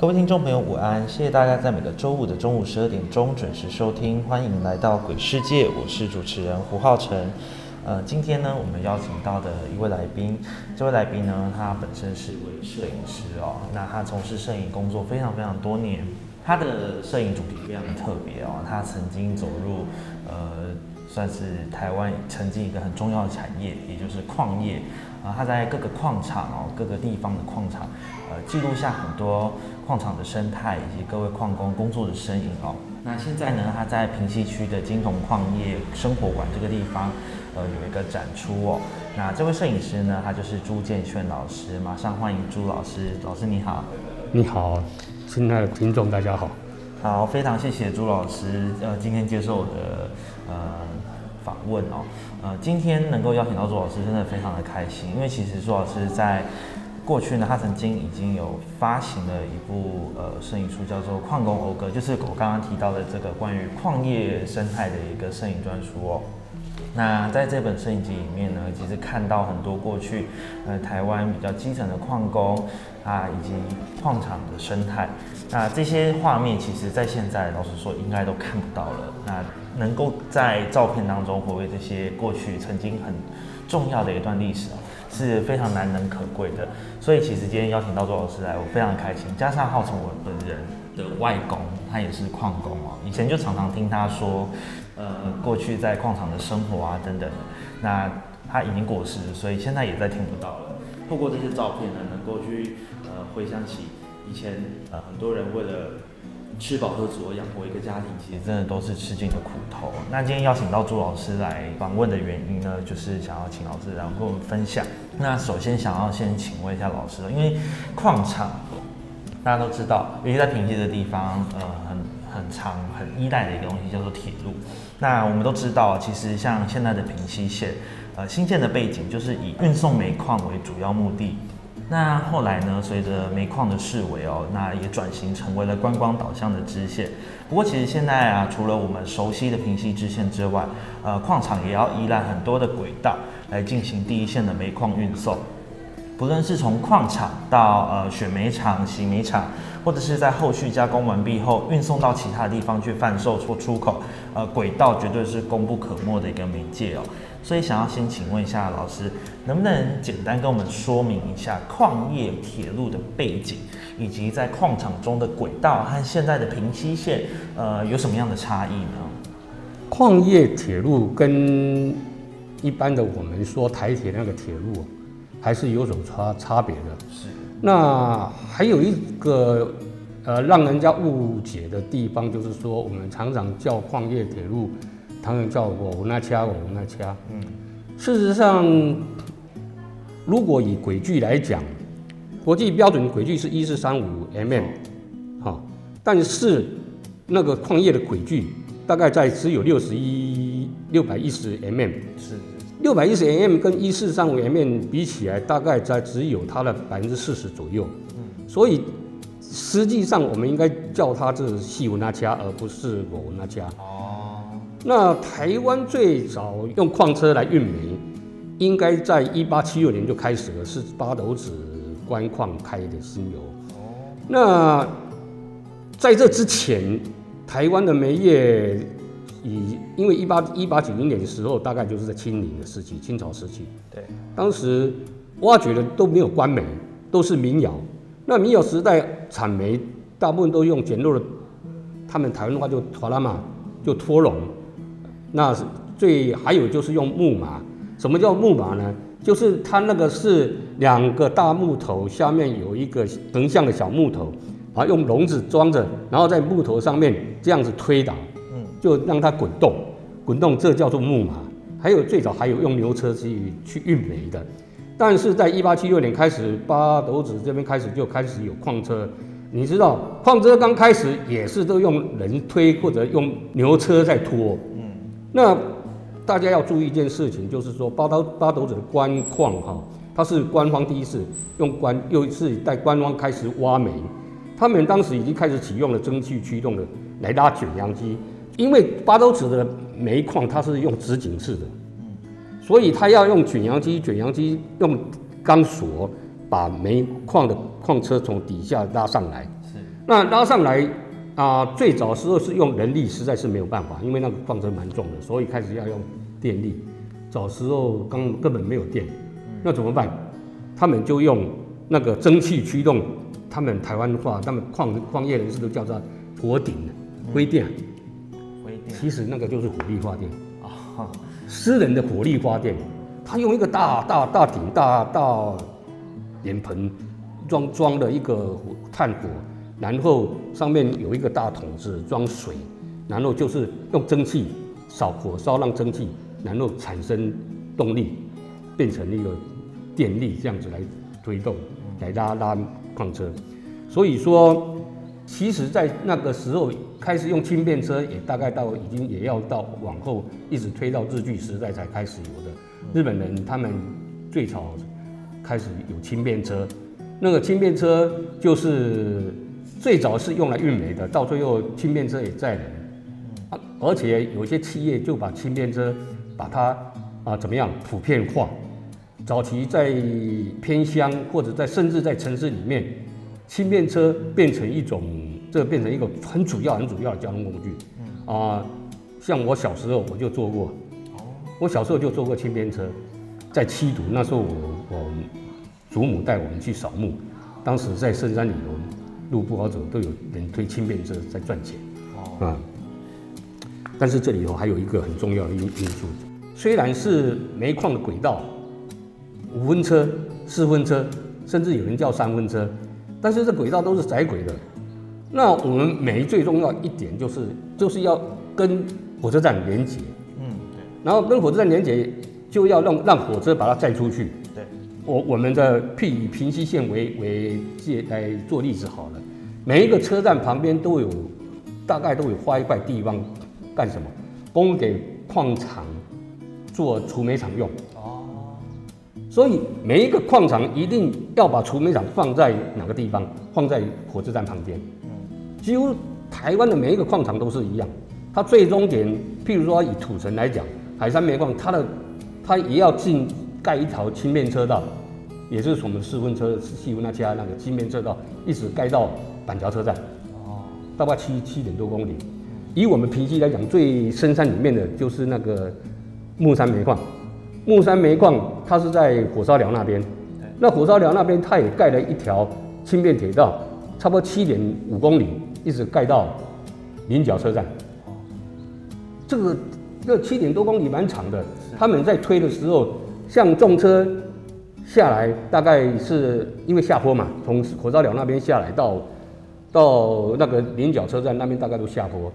各位听众朋友，午安！谢谢大家在每个周五的中午十二点钟准时收听，欢迎来到鬼世界，我是主持人胡浩辰。呃，今天呢，我们邀请到的一位来宾，这位来宾呢，他本身是一位摄影师哦，那他从事摄影工作非常非常多年，他的摄影主题非常的特别哦，他曾经走入呃，算是台湾曾经一个很重要的产业，也就是矿业啊，他在各个矿场哦，各个地方的矿场，呃，记录下很多。矿场的生态以及各位矿工工作的身影哦。那现在呢，他在平西区的金铜矿业生活馆这个地方，呃，有一个展出哦。那这位摄影师呢，他就是朱建炫老师。马上欢迎朱老师，老师你好。你好，亲爱的听众大家好。好，非常谢谢朱老师，呃，今天接受我的呃访问哦。呃，今天能够邀请到朱老师，真的非常的开心，因为其实朱老师在。过去呢，他曾经已经有发行了一部呃摄影书，叫做《矿工讴歌》，就是我刚刚提到的这个关于矿业生态的一个摄影专书哦。那在这本摄影集里面呢，其实看到很多过去呃台湾比较基层的矿工啊，以及矿场的生态。那这些画面，其实在现在老实说，应该都看不到了。那能够在照片当中回味这些过去曾经很重要的一段历史啊。是非常难能可贵的，所以其实今天邀请到周老师来，我非常开心。加上号称我本人的外公，他也是矿工哦，以前就常常听他说，呃，过去在矿场的生活啊等等。那他已经过世，所以现在也再听不到了。透过这些照片呢，能够去呃回想起以前呃很多人为了。吃饱喝足养活一个家庭，其实真的都是吃尽了苦头。那今天邀请到朱老师来访问的原因呢，就是想要请老师来跟我们分享。那首先想要先请问一下老师，因为矿场大家都知道，尤其在平溪的地方，呃，很很长、很依赖的一个东西叫做铁路。那我们都知道，其实像现在的平溪线，呃，新建的背景就是以运送煤矿为主要目的。那后来呢？随着煤矿的式微哦，那也转型成为了观光导向的支线。不过，其实现在啊，除了我们熟悉的平溪支线之外，呃，矿场也要依赖很多的轨道来进行第一线的煤矿运送。不论是从矿场到呃选煤厂、洗煤厂，或者是在后续加工完毕后运送到其他地方去贩售或出口，呃，轨道绝对是功不可没的一个媒介哦。所以想要先请问一下老师，能不能简单跟我们说明一下矿业铁路的背景，以及在矿场中的轨道和现在的平溪线，呃，有什么样的差异呢？矿业铁路跟一般的我们说台铁那个铁路，还是有所差差别的。是。那还有一个呃，让人家误解的地方，就是说我们常常叫矿业铁路。他们叫我那掐，我那掐。嗯，事实上，如果以轨距来讲，国际标准轨距是一四三五 mm，好，但是那个矿业的轨距大概在只有六十一六百一十 mm，是六百一十 mm 跟一四三五 mm 比起来，大概在只有它的百分之四十左右。嗯，所以实际上我们应该叫它是细纹那掐，而不是我那掐。那台湾最早用矿车来运煤，应该在一八七六年就开始了，是八斗子官矿开的新油。哦。那在这之前，台湾的煤业以因为一八一八九零年的时候，大概就是在清零的时期，清朝时期。对。当时挖掘的都没有官煤，都是民窑。那民窑时代产煤，大部分都用简陋的，他们台湾话就拖拉嘛。就拖笼。那是最还有就是用木马。什么叫木马呢？就是它那个是两个大木头，下面有一个横向的小木头，啊，用笼子装着，然后在木头上面这样子推倒，嗯，就让它滚动，滚动，这叫做木马。还有最早还有用牛车去去运煤的，但是在一八七六年开始，八斗子这边开始就开始有矿车。你知道，矿车刚开始也是都用人推或者用牛车在拖，嗯，那。大家要注意一件事情，就是说八刀八斗子的官矿哈，它是官方第一次用官，又一次在官方开始挖煤，他们当时已经开始启用了蒸汽驱动的来拉卷扬机，因为八斗子的煤矿它是用直井式的，所以它要用卷扬机，卷扬机用钢索把煤矿的矿车从底下拉上来，是，那拉上来。啊，最早时候是用人力，实在是没有办法，因为那个矿车蛮重的，所以开始要用电力。早时候刚根本没有电，那怎么办？他们就用那个蒸汽驱动，他们台湾话，他们矿矿业人士都叫它火顶灰电。灰电。其实那个就是火力发电啊，私人的火力发电，他用一个大大大鼎大大脸盆装装的一个炭火。然后上面有一个大桶子装水，然后就是用蒸汽烧火烧让蒸汽，然后产生动力，变成一个电力这样子来推动，来拉拉矿车。所以说，其实在那个时候开始用轻便车，也大概到已经也要到往后一直推到日据时代才开始有的。日本人他们最早开始有轻便车，那个轻便车就是。最早是用来运煤的，到最后轻便车也载人，啊，而且有些企业就把轻便车把它啊怎么样普遍化。早期在偏乡或者在甚至在城市里面，轻便车变成一种，这变成一个很主要、很主要的交通工具。啊，像我小时候我就坐过，我小时候就坐过轻便车，在七堵那时候我我祖母带我们去扫墓，当时在深山里头。路不好走，都有人推轻便车在赚钱。哦，啊，但是这里头还有一个很重要的因因素，虽然是煤矿的轨道，五分车、四分车，甚至有人叫三分车，但是这轨道都是窄轨的。那我们煤最重要一点就是，就是要跟火车站连接。嗯，对。然后跟火车站连接，就要让让火车把它载出去。我我们的譬以平西线为为借来做例子好了，每一个车站旁边都有，大概都有花一块地方，干什么？供给矿场做储煤厂用。哦。所以每一个矿场一定要把储煤厂放在哪个地方？放在火车站旁边。嗯。几乎台湾的每一个矿场都是一样，它最终点，譬如说以土城来讲，海山煤矿，它的它也要进。盖一条轻便车道，也就是我们四分车西湖那家那个金边车道，一直盖到板桥车站，哦，大概七七点多公里。以我们平溪来讲，最深山里面的就是那个木山煤矿。木山煤矿它是在火烧寮那边，那火烧寮那边它也盖了一条轻便铁道，差不多七点五公里，一直盖到菱角车站。这个这七点多公里蛮长的，他们在推的时候。像重车下来，大概是因为下坡嘛，从火烧寮那边下来到到那个菱角车站那边，大概都下坡。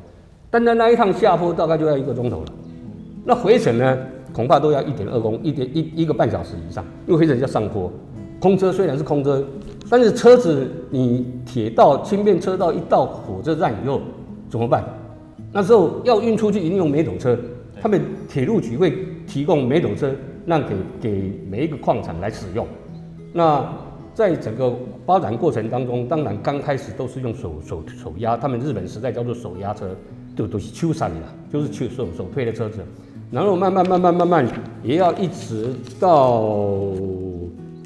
单单那一趟下坡大概就要一个钟头了。那回程呢，恐怕都要一点二公一点一一个半小时以上，因为回程要上坡。空车虽然是空车，但是车子你铁道轻便车道一到火车站以后怎么办？那时候要运出去，一定用煤斗车。他们铁路局会提供煤斗车。让给给每一个矿场来使用。那在整个发展过程当中，当然刚开始都是用手手手压，他们日本时代叫做手压车，都都是秋山的，就是秋手手推的车子。然后慢慢慢慢慢慢，也要一直到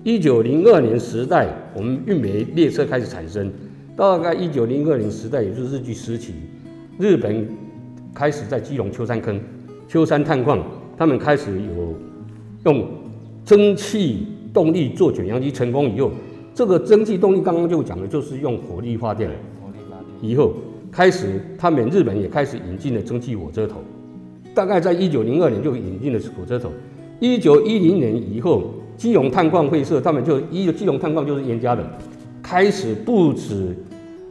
一九零二年时代，我们运煤列车开始产生。大概一九零二年时代，也就是日据时期，日本开始在基隆秋山坑、秋山探矿，他们开始有。用蒸汽动力做卷扬机成功以后，这个蒸汽动力刚刚就讲的就是用火力发电。火力发电以后，开始他们日本也开始引进了蒸汽火车头，大概在一九零二年就引进了火车头。一九一零年以后，基隆探矿会社他们就一基隆探矿就是严家的，开始不止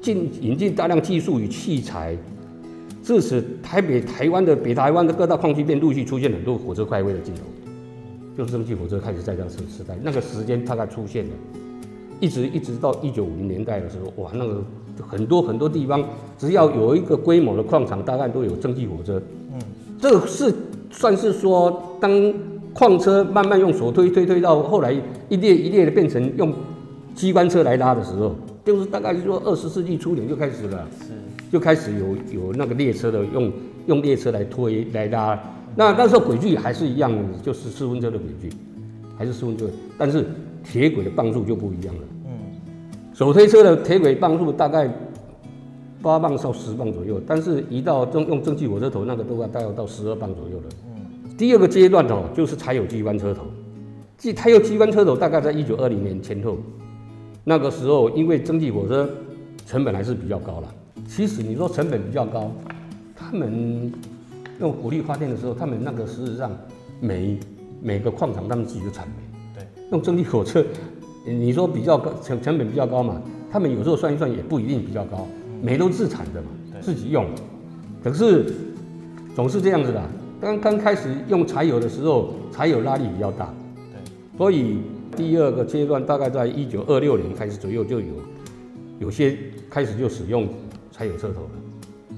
进引进大量技术与器材，致使台北、台湾的北台湾的各大矿区便陆续出现很多火车快位的镜头，就是蒸汽火车开始在这个时时代，那个时间大概出现了，一直一直到一九五零年代的时候，哇，那个很多很多地方只要有一个规模的矿场，大概都有蒸汽火车，嗯，这个是算是说当。矿车慢慢用手推推推到后来一列一列的变成用机关车来拉的时候，就是大概是说二十世纪初年就开始了，是就开始有有那个列车的用用列车来推来拉。那那时候轨距还是一样，就是四分车的轨距，还是四分车，但是铁轨的磅数就不一样了。嗯，手推车的铁轨磅数大概八磅到十磅左右，但是一到用用蒸汽火车头那个都要大概到十二磅左右了。第二个阶段哦，就是柴油机关车头，即柴油机关车头大概在一九二零年前后，那个时候因为蒸汽火车成本还是比较高了。其实你说成本比较高，他们用火力发电的时候，他们那个事实上每每个矿场他们自己就产煤。对，用蒸汽火车，你说比较高成成本比较高嘛？他们有时候算一算也不一定比较高，煤都自产的嘛，自己用。可是总是这样子的。刚刚开始用柴油的时候，柴油拉力比较大，对，所以第二个阶段大概在一九二六年开始左右就有，有些开始就使用柴油车头了。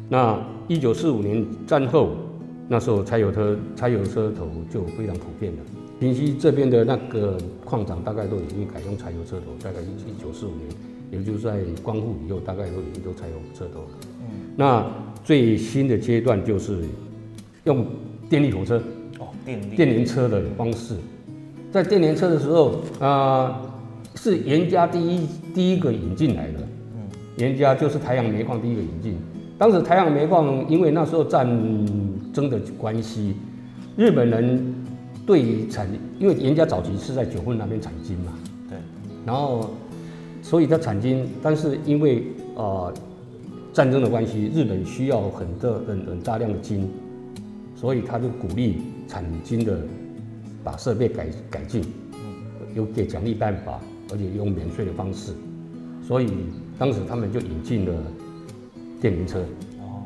那一九四五年战后，那时候柴油车柴油车头就非常普遍了。平西这边的那个矿场大概都已经改用柴油车头，大概一九四五年，也就是在光复以后，大概都已经都柴油车头了。嗯，那最新的阶段就是用。电力火车哦，电力电联车的方式，在电联车的时候啊，是严家第一第一个引进来的。嗯，严家就是台阳煤矿第一个引进。当时台阳煤矿因为那时候战争的关系，日本人对产，因为人家早期是在九份那边产金嘛，对，然后所以他产金，但是因为啊战争的关系，日本需要很多很很大量的金。所以他就鼓励产金的把设备改改进，有给奖励办法，而且用免税的方式。所以当时他们就引进了电联车，哦，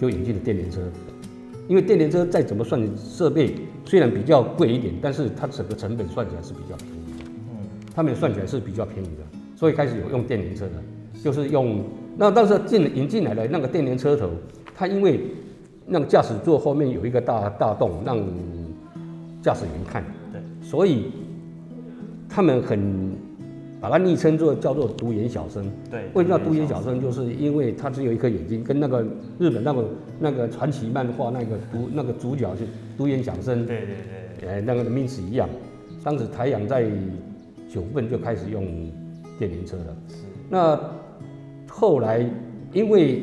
就引进了电联车。因为电联车再怎么算设备，虽然比较贵一点，但是它整个成本算起来是比较便宜的。嗯，他们算起来是比较便宜的，所以开始有用电联车的，就是用那当时进引进来的那个电联车头，它因为。那个驾驶座后面有一个大大洞，让驾驶员看。对，所以他们很把它昵称作叫做独眼小生。对，为什么叫独眼小生？就是因为他只有一颗眼睛，跟那个日本那个那个传奇漫画那个独那个主角是独眼小生。对对对，哎，那个的名字一样。当时台阳在九份就开始用电瓶车了。是。那后来因为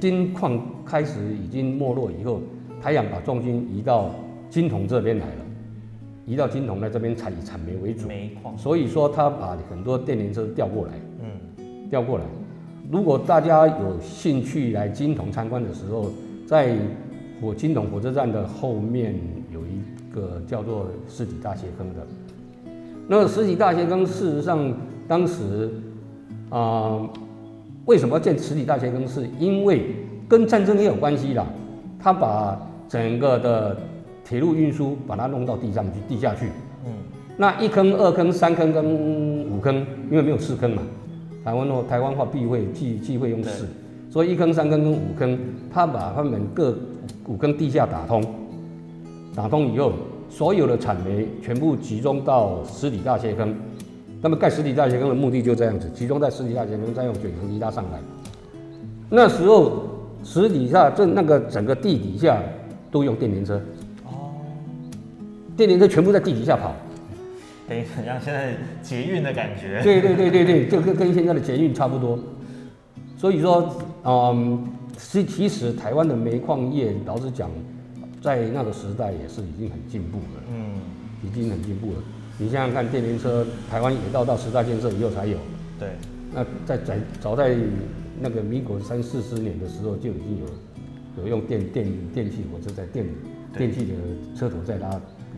金矿。开始已经没落以后，台阳把重心移到金铜这边来了，移到金铜在这边产以产煤为主，煤矿，所以说他把很多电联车调过来，嗯，调过来。如果大家有兴趣来金铜参观的时候，在火金铜火车站的后面有一个叫做尸体大斜坑的，那个尸体大斜坑事实上当时啊，为什么要建尸体大斜坑？是因为跟战争也有关系啦，他把整个的铁路运输把它弄到地上去，地下去。嗯，那一坑、二坑、三坑跟五坑，因为没有四坑嘛，台湾话台湾话避讳忌忌讳用四，所以一坑、三坑跟五坑，他把他们各五坑地下打通，打通以后，所有的产煤全部集中到十里大斜坑，那么盖十里大斜坑的目的就这样子，集中在十里大斜坑，再用卷扬机拉上来，那时候。实底下这那个整个地底下都用电瓶车，哦，电联车全部在地底下跑，等于很像现在捷运的感觉。对对对对对，就跟跟现在的捷运差不多。所以说，嗯，其其实台湾的煤矿业，老实讲，在那个时代也是已经很进步了，嗯，已经很进步了。你想想看，电联车台湾也到到十大建设以后才有，对，那在在早在。那个民国三四十年的时候就已经有有用电电电气火车在电电气的车头在拉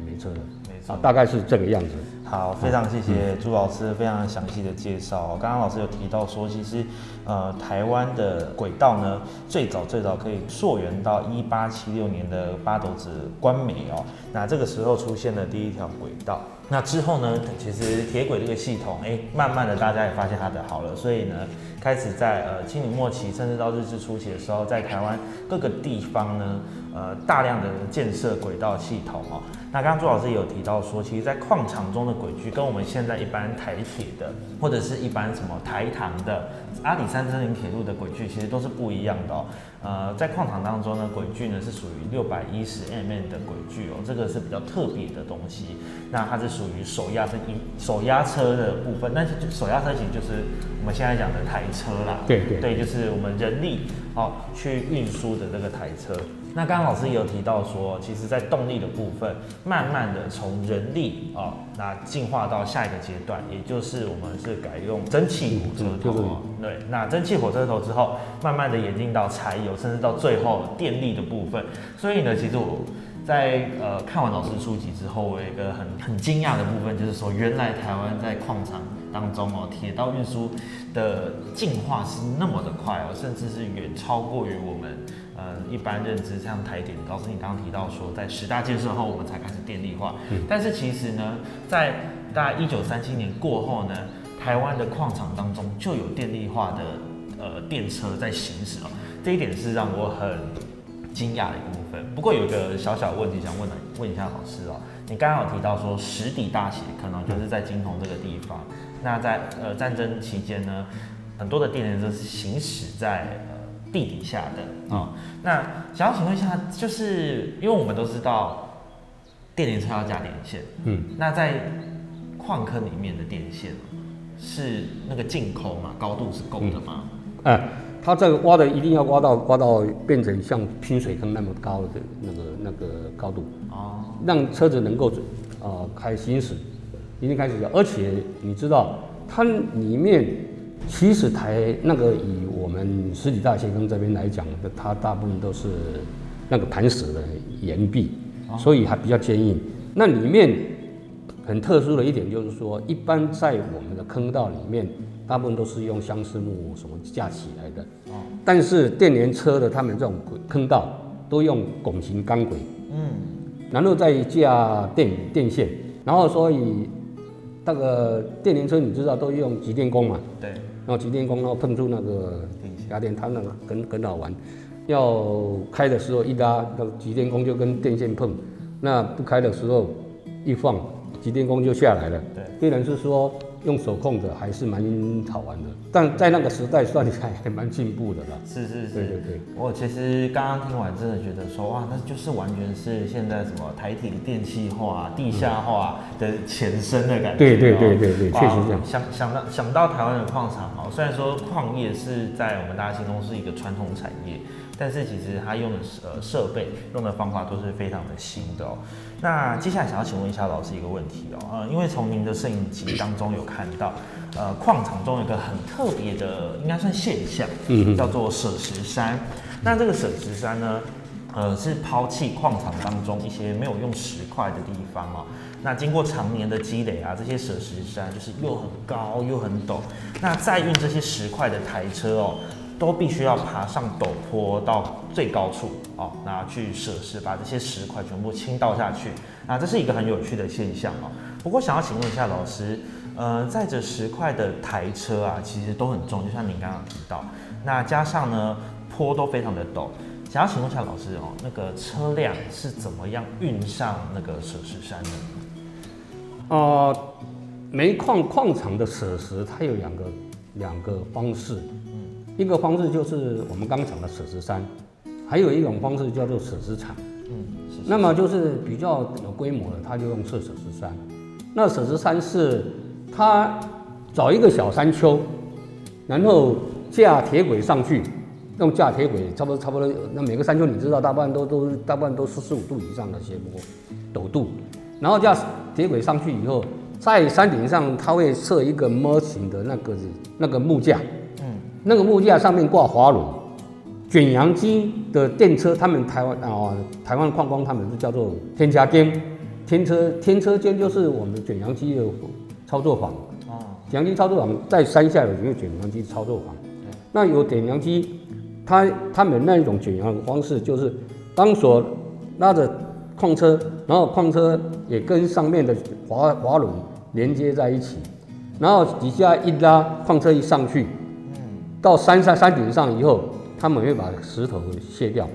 煤车了，没错啊，大概是这个样子。好，非常谢谢朱老师非常详细的介绍。刚刚老师有提到说，其实呃台湾的轨道呢，最早最早可以溯源到一八七六年的八斗子官美哦。那这个时候出现了第一条轨道。那之后呢，其实铁轨这个系统，哎，慢慢的大家也发现它的好了，所以呢，开始在呃清领末期，甚至到日治初期的时候，在台湾各个地方呢，呃大量的建设轨道系统哦。那刚刚朱老师也有提到说，其实，在矿场中的轨距跟我们现在一般台铁的，或者是一般什么台糖的阿里山森林铁路的轨距，其实都是不一样的哦。呃，在矿场当中呢，轨距呢是属于六百一十 mm 的轨距哦，这个是比较特别的东西。那它是属于手压车手压车的部分，但是手压车其实就是我们现在讲的台车啦。对对对，就是我们人力哦去运输的这个台车。那刚刚老师也有提到说，其实在动力的部分，慢慢的从人力哦，那进化到下一个阶段，也就是我们是改用蒸汽火车头哦。对，那蒸汽火车头之后，慢慢的演进到柴油，甚至到最后电力的部分。所以呢，其实我在呃看完老师书籍之后，我有一个很很惊讶的部分，就是说原来台湾在矿场当中哦，铁道运输的进化是那么的快哦，甚至是远超过于我们。呃，一般认知像台电，老师你刚刚提到说，在十大建设后，我们才开始电力化。但是其实呢，在大概一九三七年过后呢，台湾的矿场当中就有电力化的呃电车在行驶哦。这一点是让我很惊讶的一部分。不过有一个小小问题想问问一下老师哦，你刚刚有提到说实底大斜可能就是在金铜这个地方。那在呃战争期间呢，很多的电联车是行驶在。地底下的啊，那想要请问一下，就是因为我们都知道电联车要加电线，嗯，那在矿坑里面的电线是那个进口嘛，高度是够的吗？哎，它这个挖的一定要挖到挖到变成像拼水坑那么高的那个那个高度哦，让车子能够啊开行驶，已经开始了，而且你知道它里面。其实台那个以我们十里大斜坑这边来讲的，它大部分都是那个磐石的岩壁，所以还比较坚硬。那里面很特殊的一点就是说，一般在我们的坑道里面，大部分都是用相思木什么架起来的。哦。但是电联车的他们这种坑道都用拱形钢轨。嗯。然后再架电电线，然后所以那个电联车你知道都用集电工嘛？对。然后极电工，然后碰触那个压电它那个很很好玩。要开的时候一拉，那个集电工就跟电线碰；那不开的时候一放，极电工就下来了。对，虽然是说用手控的，还是蛮好玩的。但在那个时代算起来还蛮进步的啦。是是是，对对对。我其实刚刚听完，真的觉得说哇，那就是完全是现在什么台体电气化、地下化的前身的感觉。对对对对对，确实这样。想想到想到台湾的矿场哦，虽然说矿业是在我们大家心中是一个传统产业。但是其实它用的呃设备用的方法都是非常的新的哦。那接下来想要请问一下老师一个问题哦，呃，因为从您的摄影集当中有看到，呃，矿场中有一个很特别的，应该算现象，嗯，叫做舍石山。那这个舍石山呢，呃，是抛弃矿场当中一些没有用石块的地方哦。那经过常年的积累啊，这些舍石山就是又很高又很陡。那再运这些石块的台车哦。都必须要爬上陡坡到最高处哦，那去舍施把这些石块全部倾倒下去，那这是一个很有趣的现象哦。不过想要请问一下老师，呃，载着石块的台车啊，其实都很重，就像您刚刚提到，那加上呢坡都非常的陡，想要请问一下老师哦，那个车辆是怎么样运上那个舍石山的？呃，煤矿矿场的舍石它有两个两个方式。一个方式就是我们刚讲的舍石山，还有一种方式叫做舍石场。嗯，那么就是比较有规模的，他就用设舍石山。那舍石山是他找一个小山丘，然后架铁轨上去，用架铁轨，差不多差不多。那每个山丘你知道，大部分都都大部分都是四十五度以上的斜坡陡度，然后架铁轨上去以后，在山顶上他会设一个模型的那个那个木架。那个木架上面挂滑轮，卷扬机的电车，他们台湾啊，台湾矿工他们是叫做天加间，天车天车间就是我们卷扬机的操作房。哦，卷扬机操作房在山下有一个卷扬机操作房。那有卷扬机，他他们那一种卷扬方式就是当所拉着矿车，然后矿车也跟上面的滑滑轮连接在一起，然后底下一拉，矿车一上去。到山上山顶上以后，他们会把石头卸掉。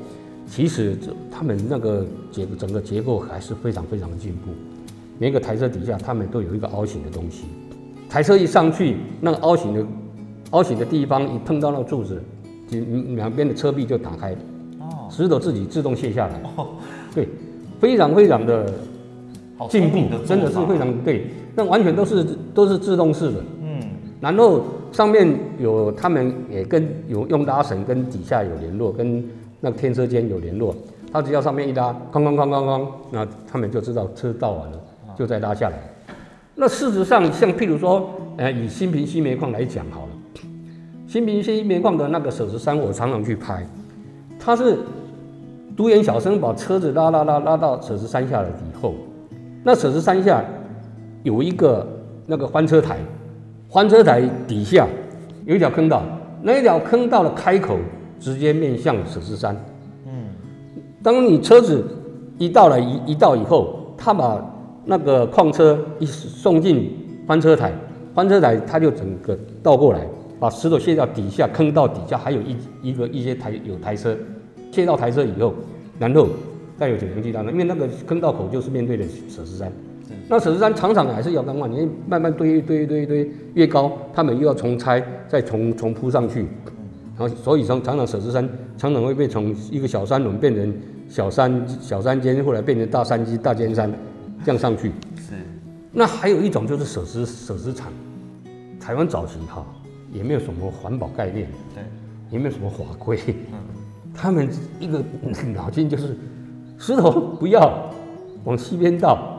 其实这他们那个结整个结构还是非常非常的进步。每个台车底下，他们都有一个凹形的东西。台车一上去，那个凹形的凹形的地方一碰到那个柱子，就两边的车壁就打开，哦，石头自己自动卸下来。哦，对，非常非常的进步，真的是非常对。那完全都是都是自动式的。嗯，然后。上面有他们也跟有用拉绳跟底下有联络，跟那个天车间有联络。他只要上面一拉，哐哐哐哐哐，那他们就知道车到完了，就再拉下来。那事实上，像譬如说，呃，以新平西煤矿来讲好了，新平西煤矿的那个舍石山，我常常去拍，他是独眼小生把车子拉拉拉拉到舍石山下了以后，那舍石山下有一个那个翻车台。翻车台底下有一条坑道，那一条坑道的开口直接面向舍十山。嗯，当你车子一到了一一到以后，他把那个矿车一送进翻车台，翻车台他就整个倒过来，把石头卸到，底下坑道底下还有一一个一些台有台车，卸到台车以后，然后再有九零机当中，因为那个坑道口就是面对的舍十山。那舍十山常常还是要钢管，你慢慢堆堆堆堆越高，他们又要重拆，再重重铺上去，然后所以常常常舍十山常常会被从一个小山轮变成小山小山尖，后来变成大山鸡大尖山，这样上去。是。那还有一种就是舍十舍十厂，台湾早期哈也没有什么环保概念，对，也没有什么法规，嗯，他们一个 脑筋就是石头不要往西边倒。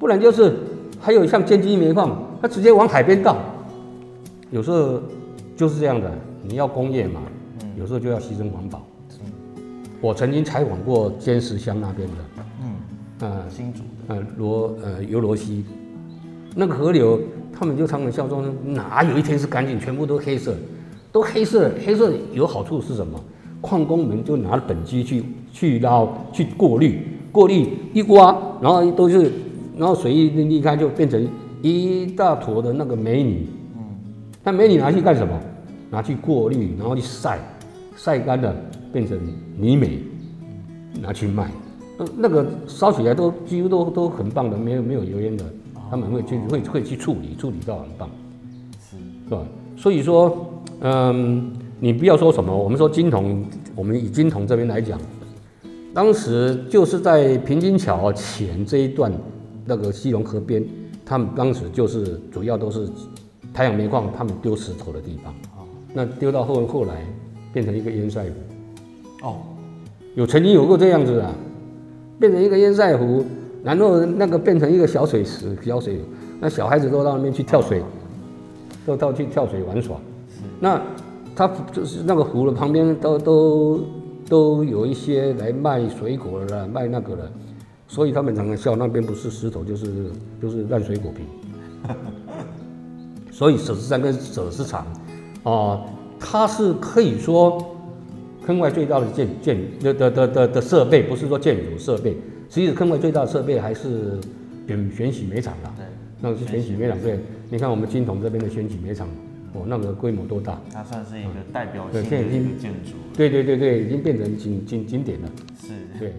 不然就是还有像尖基煤矿，它直接往海边倒，有时候就是这样的。你要工业嘛，有时候就要牺牲环保。我曾经采访过尖石乡那边的，嗯，啊，新竹的，呃，罗呃尤罗西，那个河流，他们就常常笑说，哪有一天是干净，全部都黑色，都黑色，黑色有好处是什么？矿工们就拿本机去去捞去过滤，过滤一刮，然后都是。然后水一离开，就变成一大坨的那个美女。嗯，那美女拿去干什么？拿去过滤，然后去晒，晒干了变成泥煤，拿去卖。那那个烧起来都几乎都都很棒的，没有没有油烟的。他们会去会会去处理，处理到很棒，是是吧？所以说，嗯，你不要说什么，我们说金铜，我们以金铜这边来讲，当时就是在平津桥前这一段。那个西龙河边，他们当时就是主要都是太阳煤矿，他们丢石头的地方。啊，那丢到后后来变成一个烟塞湖。哦，有曾经有过这样子啊，变成一个烟塞湖，然后那个变成一个小水池、小水，那小孩子都到那边去跳水，都到去跳水玩耍。那他就是那个湖的旁边都都都有一些来卖水果的，卖那个的。所以他们常常笑，那边不是石头就是就是烂水果皮。所以舍十山跟舍十厂，啊，它是可以说坑外最大的建建的的的的的设备，不是说建筑设备，其实坑外最大的设备还是选选洗煤厂啦。对，那个是选洗煤厂。对，你看我们金桶这边的选洗煤厂，哦，那个规模多大？它算是一个代表性的建筑。对对对对，已经变成景景景点了。是，对。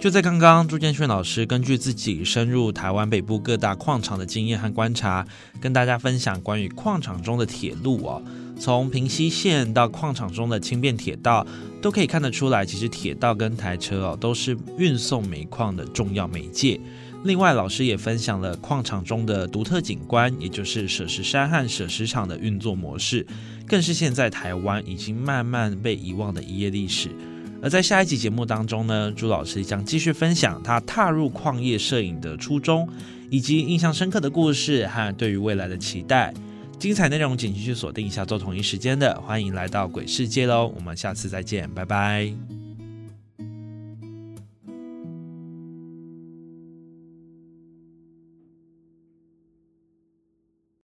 就在刚刚，朱建炫老师根据自己深入台湾北部各大矿场的经验和观察，跟大家分享关于矿场中的铁路哦。从平西线到矿场中的轻便铁道，都可以看得出来，其实铁道跟台车哦，都是运送煤矿的重要媒介。另外，老师也分享了矿场中的独特景观，也就是舍石山和舍石场的运作模式，更是现在台湾已经慢慢被遗忘的一页历史。而在下一集节目当中呢，朱老师将继续分享他踏入矿业摄影的初衷，以及印象深刻的故事和对于未来的期待。精彩内容请继续锁定下周同一时间的，欢迎来到鬼世界喽！我们下次再见，拜拜。